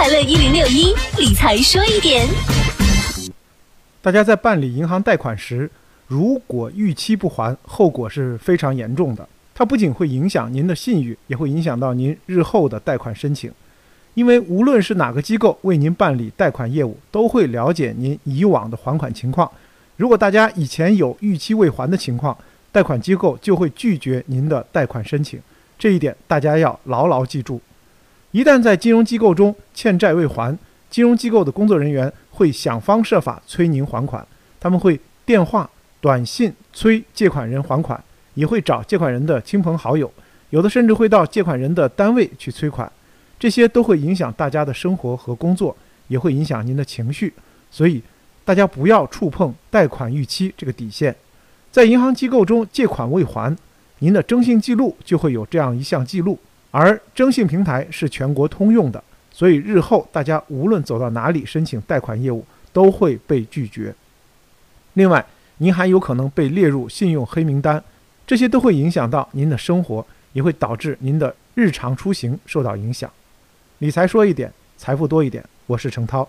快乐一零六一理财说一点。大家在办理银行贷款时，如果逾期不还，后果是非常严重的。它不仅会影响您的信誉，也会影响到您日后的贷款申请。因为无论是哪个机构为您办理贷款业务，都会了解您以往的还款情况。如果大家以前有逾期未还的情况，贷款机构就会拒绝您的贷款申请。这一点大家要牢牢记住。一旦在金融机构中欠债未还，金融机构的工作人员会想方设法催您还款。他们会电话、短信催借款人还款，也会找借款人的亲朋好友，有的甚至会到借款人的单位去催款。这些都会影响大家的生活和工作，也会影响您的情绪。所以，大家不要触碰贷款逾期这个底线。在银行机构中借款未还，您的征信记录就会有这样一项记录。而征信平台是全国通用的，所以日后大家无论走到哪里申请贷款业务都会被拒绝。另外，您还有可能被列入信用黑名单，这些都会影响到您的生活，也会导致您的日常出行受到影响。理财说一点，财富多一点。我是程涛。